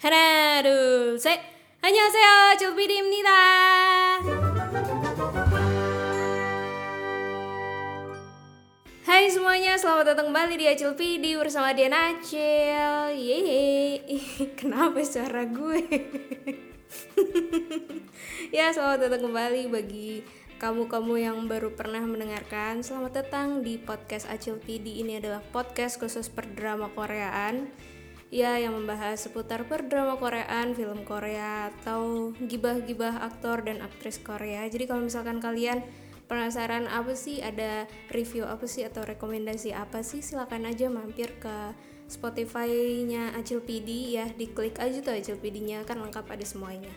하나, 둘, 셋. 안녕하세요. 조비디입니다. Hai semuanya, selamat datang kembali di Acil PD bersama Diana Acil. Yeay, kenapa suara gue? ya, selamat datang kembali bagi kamu-kamu yang baru pernah mendengarkan. Selamat datang di podcast Acil PD. Ini adalah podcast khusus per drama Koreaan ya yang membahas seputar perdrama Koreaan, film Korea atau gibah-gibah aktor dan aktris Korea. Jadi kalau misalkan kalian penasaran apa sih ada review apa sih atau rekomendasi apa sih silakan aja mampir ke Spotify-nya Acil PD ya. Diklik aja tuh Acil PD-nya kan lengkap ada semuanya.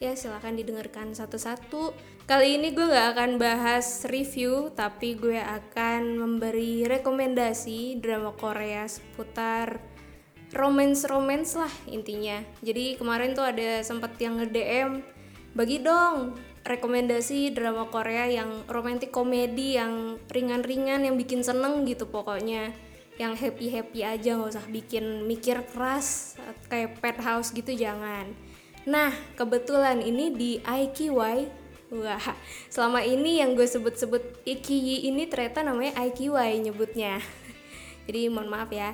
Ya silahkan didengarkan satu-satu. Kali ini gue gak akan bahas review tapi gue akan memberi rekomendasi drama Korea seputar romance romance lah intinya. Jadi kemarin tuh ada sempat yang nge DM bagi dong rekomendasi drama Korea yang romantic komedi yang ringan-ringan yang bikin seneng gitu pokoknya. Yang happy happy aja nggak usah bikin mikir keras kayak pet house gitu jangan. Nah kebetulan ini di IQY Wah, selama ini yang gue sebut-sebut Ikiyi ini ternyata namanya IQY nyebutnya. Jadi mohon maaf ya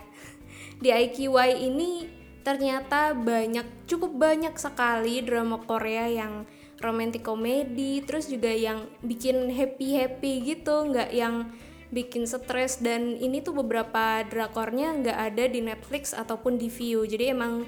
di IQY ini ternyata banyak cukup banyak sekali drama Korea yang romantic komedi terus juga yang bikin happy happy gitu nggak yang bikin stres. Dan ini tuh beberapa drakornya nggak ada di Netflix ataupun di View. Jadi emang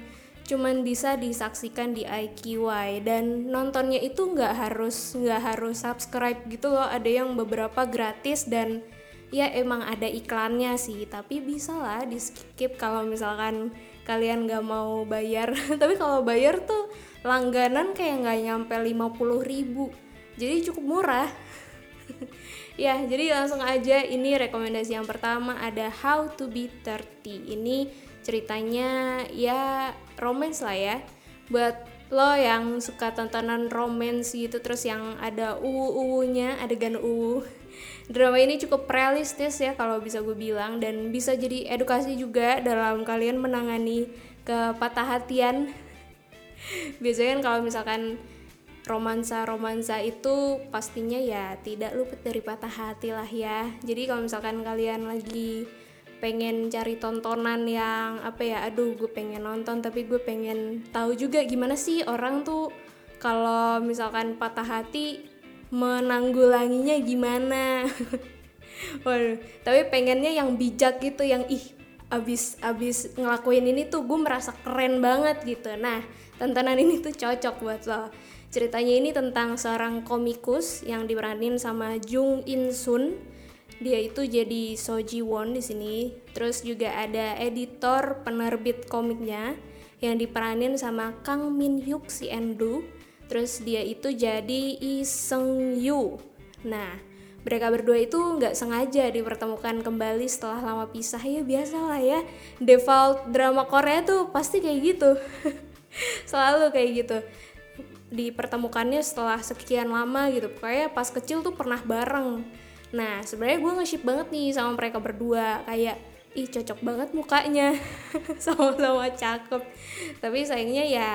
cuman bisa disaksikan di IQY dan nontonnya itu nggak harus nggak harus subscribe gitu loh. Ada yang beberapa gratis dan ya emang ada iklannya sih tapi bisa lah di skip kalau misalkan kalian nggak mau bayar. Tapi kalau bayar tuh langganan kayak nggak nyampe 50 ribu. Jadi cukup murah. Ya jadi langsung aja ini rekomendasi yang pertama ada How to be 30 ini ceritanya ya romance lah ya. Buat lo yang suka tontonan romance gitu terus yang ada uwu-uwunya adegan uwu drama ini cukup realistis ya kalau bisa gue bilang dan bisa jadi edukasi juga dalam kalian menangani kepatah-hatian biasanya kan kalau misalkan romansa-romansa itu pastinya ya tidak luput dari patah hati lah ya. Jadi kalau misalkan kalian lagi pengen cari tontonan yang apa ya aduh gue pengen nonton tapi gue pengen tahu juga gimana sih orang tuh kalau misalkan patah hati menanggulanginya gimana? Waduh, tapi pengennya yang bijak gitu yang ih abis abis ngelakuin ini tuh gue merasa keren banget gitu. Nah tontonan ini tuh cocok buat lo. Ceritanya ini tentang seorang komikus yang diperanin sama Jung In Sun. Dia itu jadi Soji Won di sini. Terus juga ada editor penerbit komiknya yang diperanin sama Kang Min Hyuk si Endu terus dia itu jadi Lee Seung Yu. Nah mereka berdua itu nggak sengaja dipertemukan kembali setelah lama pisah. Ya biasa lah ya. Default drama Korea tuh pasti kayak gitu. Selalu kayak gitu. Dipertemukannya setelah sekian lama gitu. Kayak pas kecil tuh pernah bareng. Nah sebenarnya gue nge-ship banget nih sama mereka berdua. Kayak ih cocok banget mukanya. Sama-sama cakep. Tapi sayangnya ya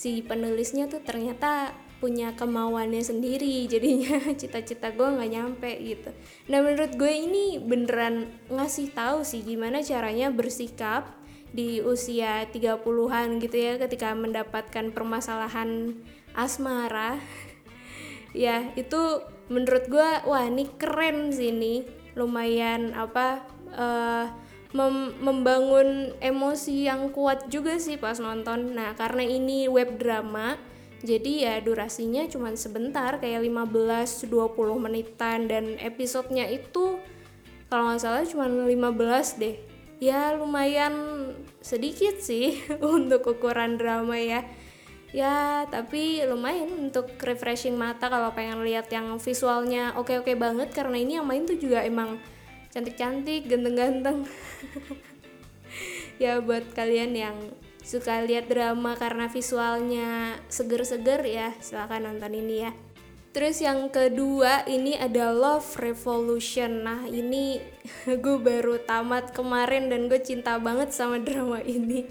si penulisnya tuh ternyata punya kemauannya sendiri jadinya cita-cita gue nggak nyampe gitu. Nah menurut gue ini beneran ngasih tahu sih gimana caranya bersikap di usia 30-an gitu ya ketika mendapatkan permasalahan asmara. Ya itu menurut gue wah ini keren sih ini. Lumayan apa uh, mem membangun emosi yang kuat juga sih pas nonton. Nah, karena ini web drama, jadi ya durasinya cuma sebentar kayak 15-20 menitan dan episodenya itu kalau nggak salah cuma 15 deh. Ya lumayan sedikit sih untuk ukuran drama ya. Ya, tapi lumayan untuk refreshing mata kalau pengen lihat yang visualnya oke-oke banget karena ini yang main tuh juga emang cantik-cantik ganteng-ganteng. Ya buat kalian yang suka lihat drama karena visualnya seger-seger ya silahkan nonton ini ya. Terus yang kedua ini ada Love Revolution. Nah ini gue baru tamat kemarin dan gue cinta banget sama drama ini.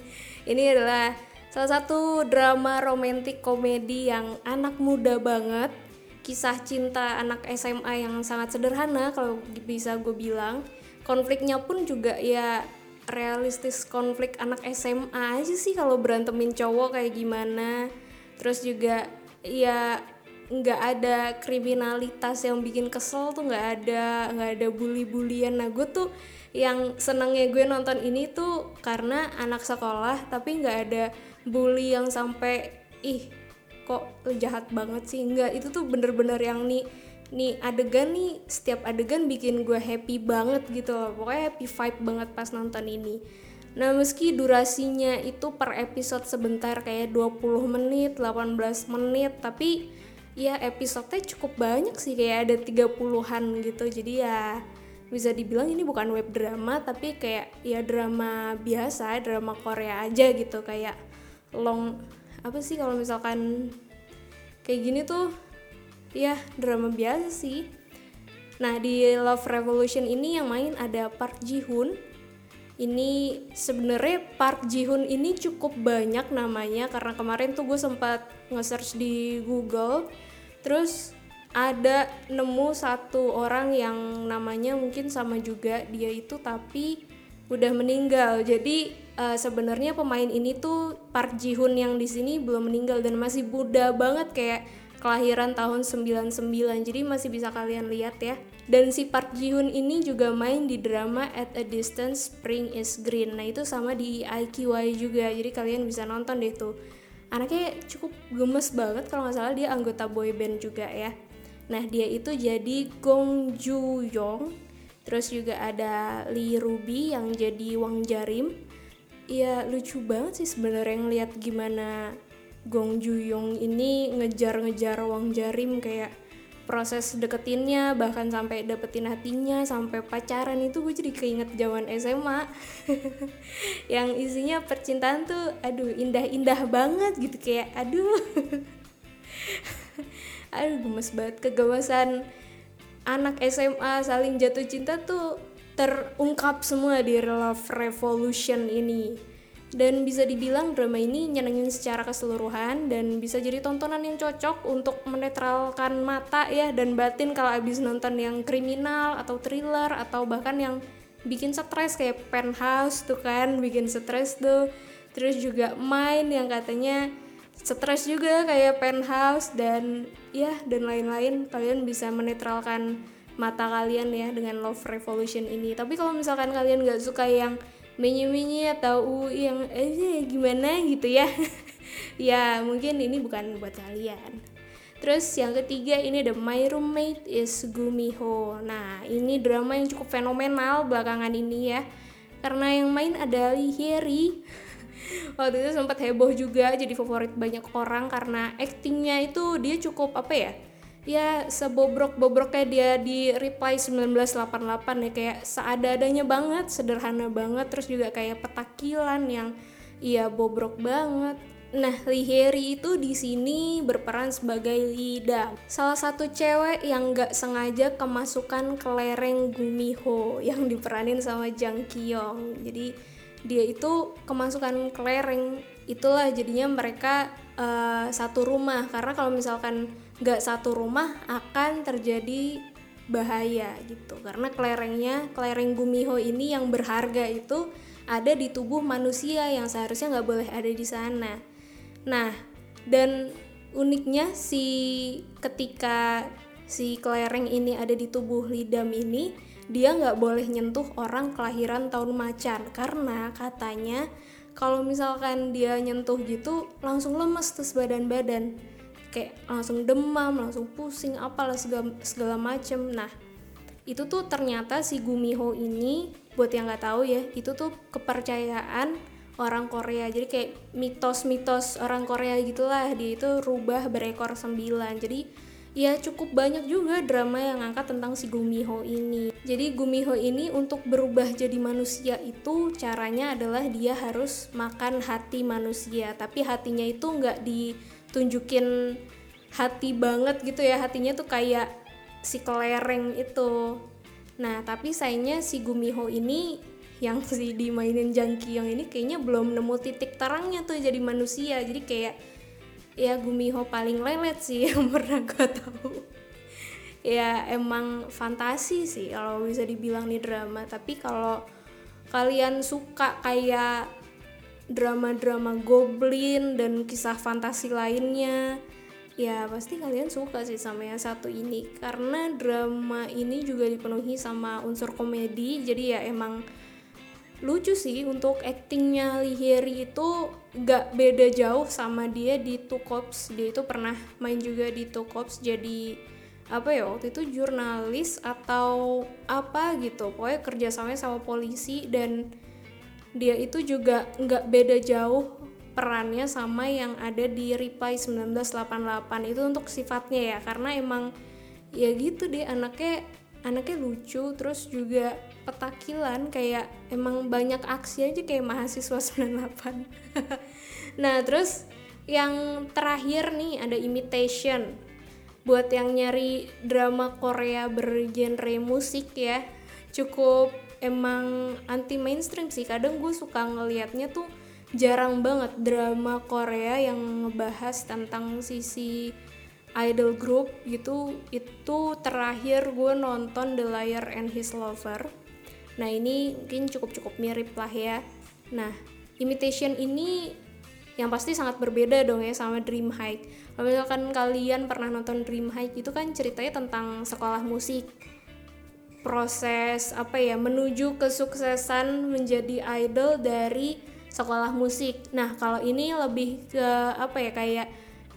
Ini adalah salah satu drama romantik komedi yang anak muda banget kisah cinta anak SMA yang sangat sederhana kalau bisa gue bilang. Konfliknya pun juga ya realistis konflik anak SMA aja sih kalau berantemin cowok kayak gimana. Terus juga ya nggak ada kriminalitas yang bikin kesel tuh nggak ada nggak ada bully-bulian nah gue tuh yang senangnya gue nonton ini tuh karena anak sekolah tapi nggak ada bully yang sampai ih kok jahat banget sih? Nggak itu tuh bener-bener yang nih nih adegan nih setiap adegan bikin gue happy banget gitu loh. Pokoknya happy vibe banget pas nonton ini. Nah meski durasinya itu per episode sebentar kayak 20 menit 18 menit tapi ya episodenya cukup banyak sih kayak ada 30-an gitu. Jadi ya bisa dibilang ini bukan web drama tapi kayak ya drama biasa drama Korea aja gitu kayak long apa sih kalau misalkan kayak gini tuh ya drama biasa sih. Nah di Love Revolution ini yang main ada Park Ji Hoon ini sebenarnya Park Ji Hoon ini cukup banyak namanya karena kemarin tuh gue sempat nge-search di Google. Terus ada nemu satu orang yang namanya mungkin sama juga dia itu tapi udah meninggal. Jadi uh, sebenarnya pemain ini tuh Park Ji Hoon yang di sini belum meninggal dan masih muda banget kayak kelahiran tahun 99 jadi masih bisa kalian lihat ya. Dan si Park Ji Hoon ini juga main di drama At a Distance Spring is Green. Nah itu sama di IQY juga. Jadi kalian bisa nonton deh tuh. Anaknya cukup gemes banget kalau nggak salah dia anggota boy band juga ya. Nah dia itu jadi Gong Ju Yong terus juga ada Lee Ruby yang jadi Wang Jarim. Ya lucu banget sih sebenarnya ngeliat gimana Gong Juyong ini ngejar-ngejar Wang Jarim kayak proses deketinnya bahkan sampai dapetin hatinya sampai pacaran itu gue jadi keinget zaman SMA yang isinya percintaan tuh aduh indah-indah banget gitu kayak aduh. Aduh gemes banget kegemesan anak SMA saling jatuh cinta tuh terungkap semua di Love Revolution ini. Dan bisa dibilang drama ini nyenengin secara keseluruhan dan bisa jadi tontonan yang cocok untuk menetralkan mata ya dan batin kalau abis nonton yang kriminal atau thriller atau bahkan yang bikin stres kayak penthouse tuh kan bikin stres tuh. Terus juga main yang katanya stres juga kayak penthouse dan ya dan lain-lain. Kalian bisa menetralkan mata kalian ya dengan Love Revolution ini. Tapi kalau misalkan kalian gak suka yang menye-menye atau yang eh gimana? gitu ya. Ya mungkin ini bukan buat kalian. Terus yang ketiga ini ada My Roommate is Gumiho. Nah ini drama yang cukup fenomenal belakangan ini ya. Karena yang main ada Lee Hyeri. Waktu itu sempat heboh juga jadi favorit banyak orang karena aktingnya itu dia cukup apa ya? ya sebobrok-bobroknya dia di Reply 1988 ya kayak seada-adanya banget, sederhana banget terus juga kayak petakilan yang iya bobrok banget. Nah, Liheri itu di sini berperan sebagai Lida, salah satu cewek yang gak sengaja kemasukan ke lereng Gumiho yang diperanin sama Jang Kyung. Jadi dia itu kemasukan ke lereng, itulah jadinya mereka uh, satu rumah. Karena kalau misalkan nggak satu rumah akan terjadi bahaya gitu. Karena kelerengnya kelereng Gumiho ini yang berharga itu ada di tubuh manusia yang seharusnya nggak boleh ada di sana nah dan uniknya si ketika si kelereng ini ada di tubuh lidam ini dia nggak boleh nyentuh orang kelahiran tahun macan. Karena katanya kalau misalkan dia nyentuh gitu langsung lemes terus badan-badan. Kayak langsung demam langsung pusing apalah segala, segala macem. Nah itu tuh ternyata si Gumiho ini buat yang nggak tahu ya itu tuh kepercayaan orang Korea. Jadi kayak mitos-mitos orang Korea gitulah. Dia itu rubah berekor sembilan. Jadi ya cukup banyak juga drama yang angkat tentang si Gumiho ini. Jadi Gumiho ini untuk berubah jadi manusia itu caranya adalah dia harus makan hati manusia. Tapi hatinya itu nggak di tunjukin hati banget gitu ya. Hatinya tuh kayak si kelereng itu. Nah tapi sayangnya si Gumiho ini yang si dimainin Jangki yang ini kayaknya belum nemu titik terangnya tuh jadi manusia. Jadi kayak ya Gumiho paling lelet sih yang pernah gue tahu. Ya emang fantasi sih kalau bisa dibilang nih drama. Tapi kalau kalian suka kayak drama-drama goblin dan kisah fantasi lainnya ya pasti kalian suka sih sama yang satu ini. Karena drama ini juga dipenuhi sama unsur komedi. Jadi ya emang lucu sih untuk aktingnya Liheri itu gak beda jauh sama dia di Two Cops. Dia itu pernah main juga di Two Cops jadi apa ya waktu itu jurnalis atau apa gitu. Pokoknya kerjasamanya sama polisi dan dia itu juga nggak beda jauh perannya sama yang ada di Reply 1988 itu untuk sifatnya ya karena emang ya gitu deh anaknya anaknya lucu terus juga petakilan kayak emang banyak aksi aja kayak mahasiswa 98 nah terus yang terakhir nih ada imitation. Buat yang nyari drama Korea bergenre musik ya cukup emang anti mainstream sih. Kadang gue suka ngelihatnya tuh jarang banget drama Korea yang ngebahas tentang sisi idol group gitu itu terakhir gue nonton The Liar and His Lover Nah ini mungkin cukup-cukup mirip lah ya. Nah imitation ini yang pasti sangat berbeda dong ya sama Dream High. Kalau misalkan kalian pernah nonton Dream High itu kan ceritanya tentang sekolah musik. Proses apa ya menuju kesuksesan menjadi idol dari sekolah musik. Nah, kalau ini lebih ke apa ya kayak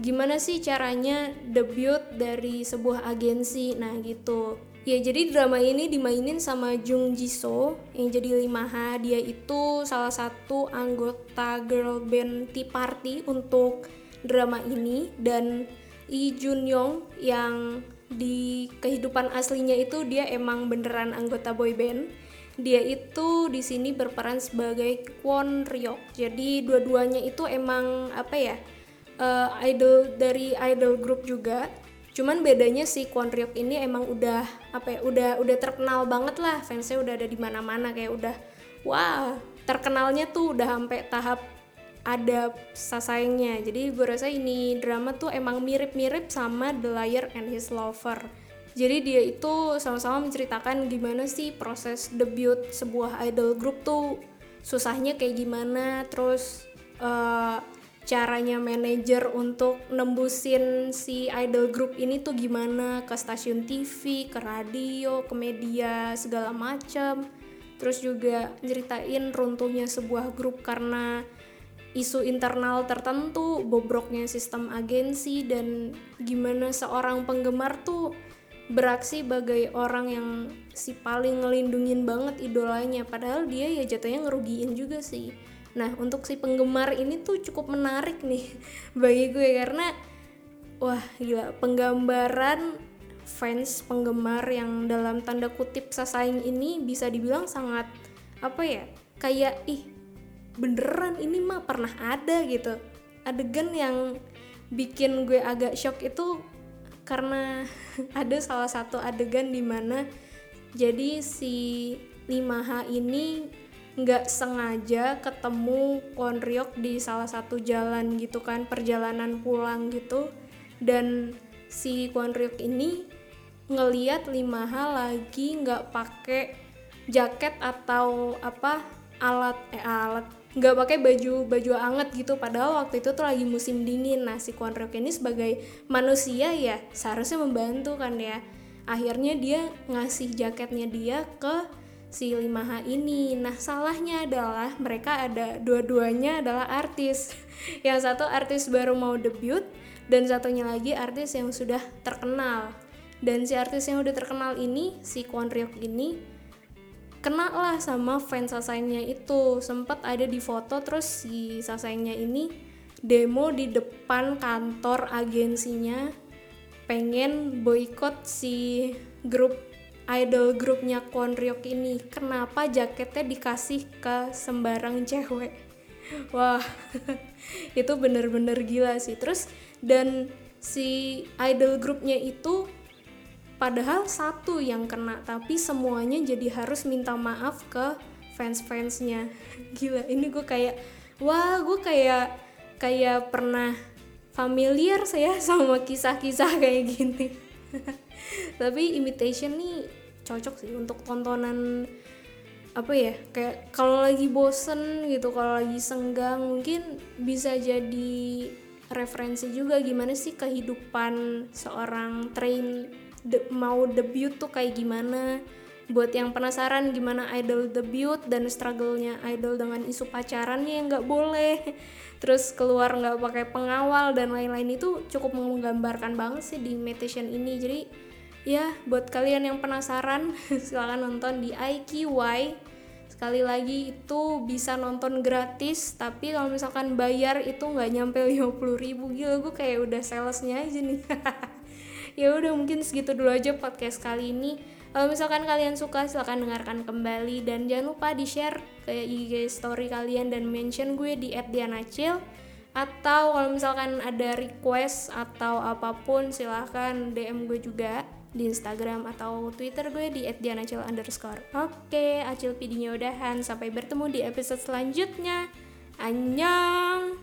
gimana sih caranya debut dari sebuah agensi. Nah, gitu. Ya jadi drama ini dimainin sama Jung Jisoo yang jadi Limaha. Dia itu salah satu anggota girl band Tea Party untuk drama ini dan Lee Jun Yong yang di kehidupan aslinya itu dia emang beneran anggota boy band. Dia itu di sini berperan sebagai Kwon Ryok. Jadi dua-duanya itu emang apa ya? Uh, idol dari idol group juga. Cuman bedanya si Kwon Ryuk ini emang udah apa ya udah udah terkenal banget lah. Fansnya udah ada di mana-mana kayak udah wah terkenalnya tuh udah sampai tahap ada sasaingnya. Jadi gue rasa ini drama tuh emang mirip-mirip sama The Liar and His Lover. Jadi dia itu sama-sama menceritakan gimana sih proses debut sebuah idol group tuh susahnya kayak gimana terus uh, caranya manajer untuk nembusin si idol group ini tuh gimana? Ke stasiun TV, ke radio, ke media segala macam. Terus juga ceritain runtuhnya sebuah grup karena isu internal tertentu, bobroknya sistem agensi dan gimana seorang penggemar tuh beraksi sebagai orang yang si paling ngelindungin banget idolanya. Padahal dia ya jatuhnya ngerugiin juga sih Nah, untuk si penggemar ini tuh cukup menarik nih bagi gue karena wah gila penggambaran fans penggemar yang dalam tanda kutip sasaing ini bisa dibilang sangat apa ya kayak ih beneran ini mah pernah ada gitu. Adegan yang bikin gue agak shock itu karena ada salah satu adegan di mana jadi si 5H ini nggak sengaja ketemu Konryok di salah satu jalan gitu kan perjalanan pulang gitu. Dan si Konryok ini ngeliat lima hal lagi nggak pakai jaket atau apa alat eh alat nggak pakai baju baju anget gitu. Padahal waktu itu tuh lagi musim dingin. Nah si Konryok ini sebagai manusia ya seharusnya membantu kan ya. Akhirnya dia ngasih jaketnya dia ke si 5H ini. Nah, salahnya adalah mereka ada dua-duanya adalah artis. Yang satu artis baru mau debut dan satunya lagi artis yang sudah terkenal. Dan si artis yang udah terkenal ini, si Kwon Ryuk ini kena lah sama fans sasaingnya itu. Sempat ada di foto terus si sasaingnya ini demo di depan kantor agensinya pengen boykot si grup idol grupnya Kwon-ryuk ini kenapa jaketnya dikasih ke sembarang cewek? Wah itu bener-bener gila sih. Terus dan si idol grupnya itu padahal satu yang kena tapi semuanya jadi harus minta maaf ke fans-fansnya. Gila ini gue kayak wah gue kayak kayak pernah familiar saya sama kisah-kisah kayak gini. Tapi imitation nih cocok sih untuk tontonan apa ya kayak kalau lagi bosen gitu kalau lagi senggang mungkin bisa jadi referensi juga gimana sih kehidupan seorang train de mau debut tuh kayak gimana. Buat yang penasaran gimana idol debut dan struggle-nya idol dengan isu pacarannya yang nggak boleh terus keluar nggak pakai pengawal dan lain-lain itu cukup menggambarkan banget sih di imitation ini. Jadi ya buat kalian yang penasaran silahkan nonton di IQY sekali lagi itu bisa nonton gratis tapi kalau misalkan bayar itu nggak nyampe 50 ribu. Gila gue kayak udah salesnya aja nih. Ya udah mungkin segitu dulu aja podcast kali ini. Kalau misalkan kalian suka silahkan dengarkan kembali. Dan jangan lupa di share ke IG story kalian dan mention gue di @dianacil. Atau kalau misalkan ada request atau apa pun silahkan DM gue juga di Instagram atau Twitter gue di @dianacil underscore. Oke, acil videonya udahan. Sampai bertemu di episode selanjutnya. Annyeong!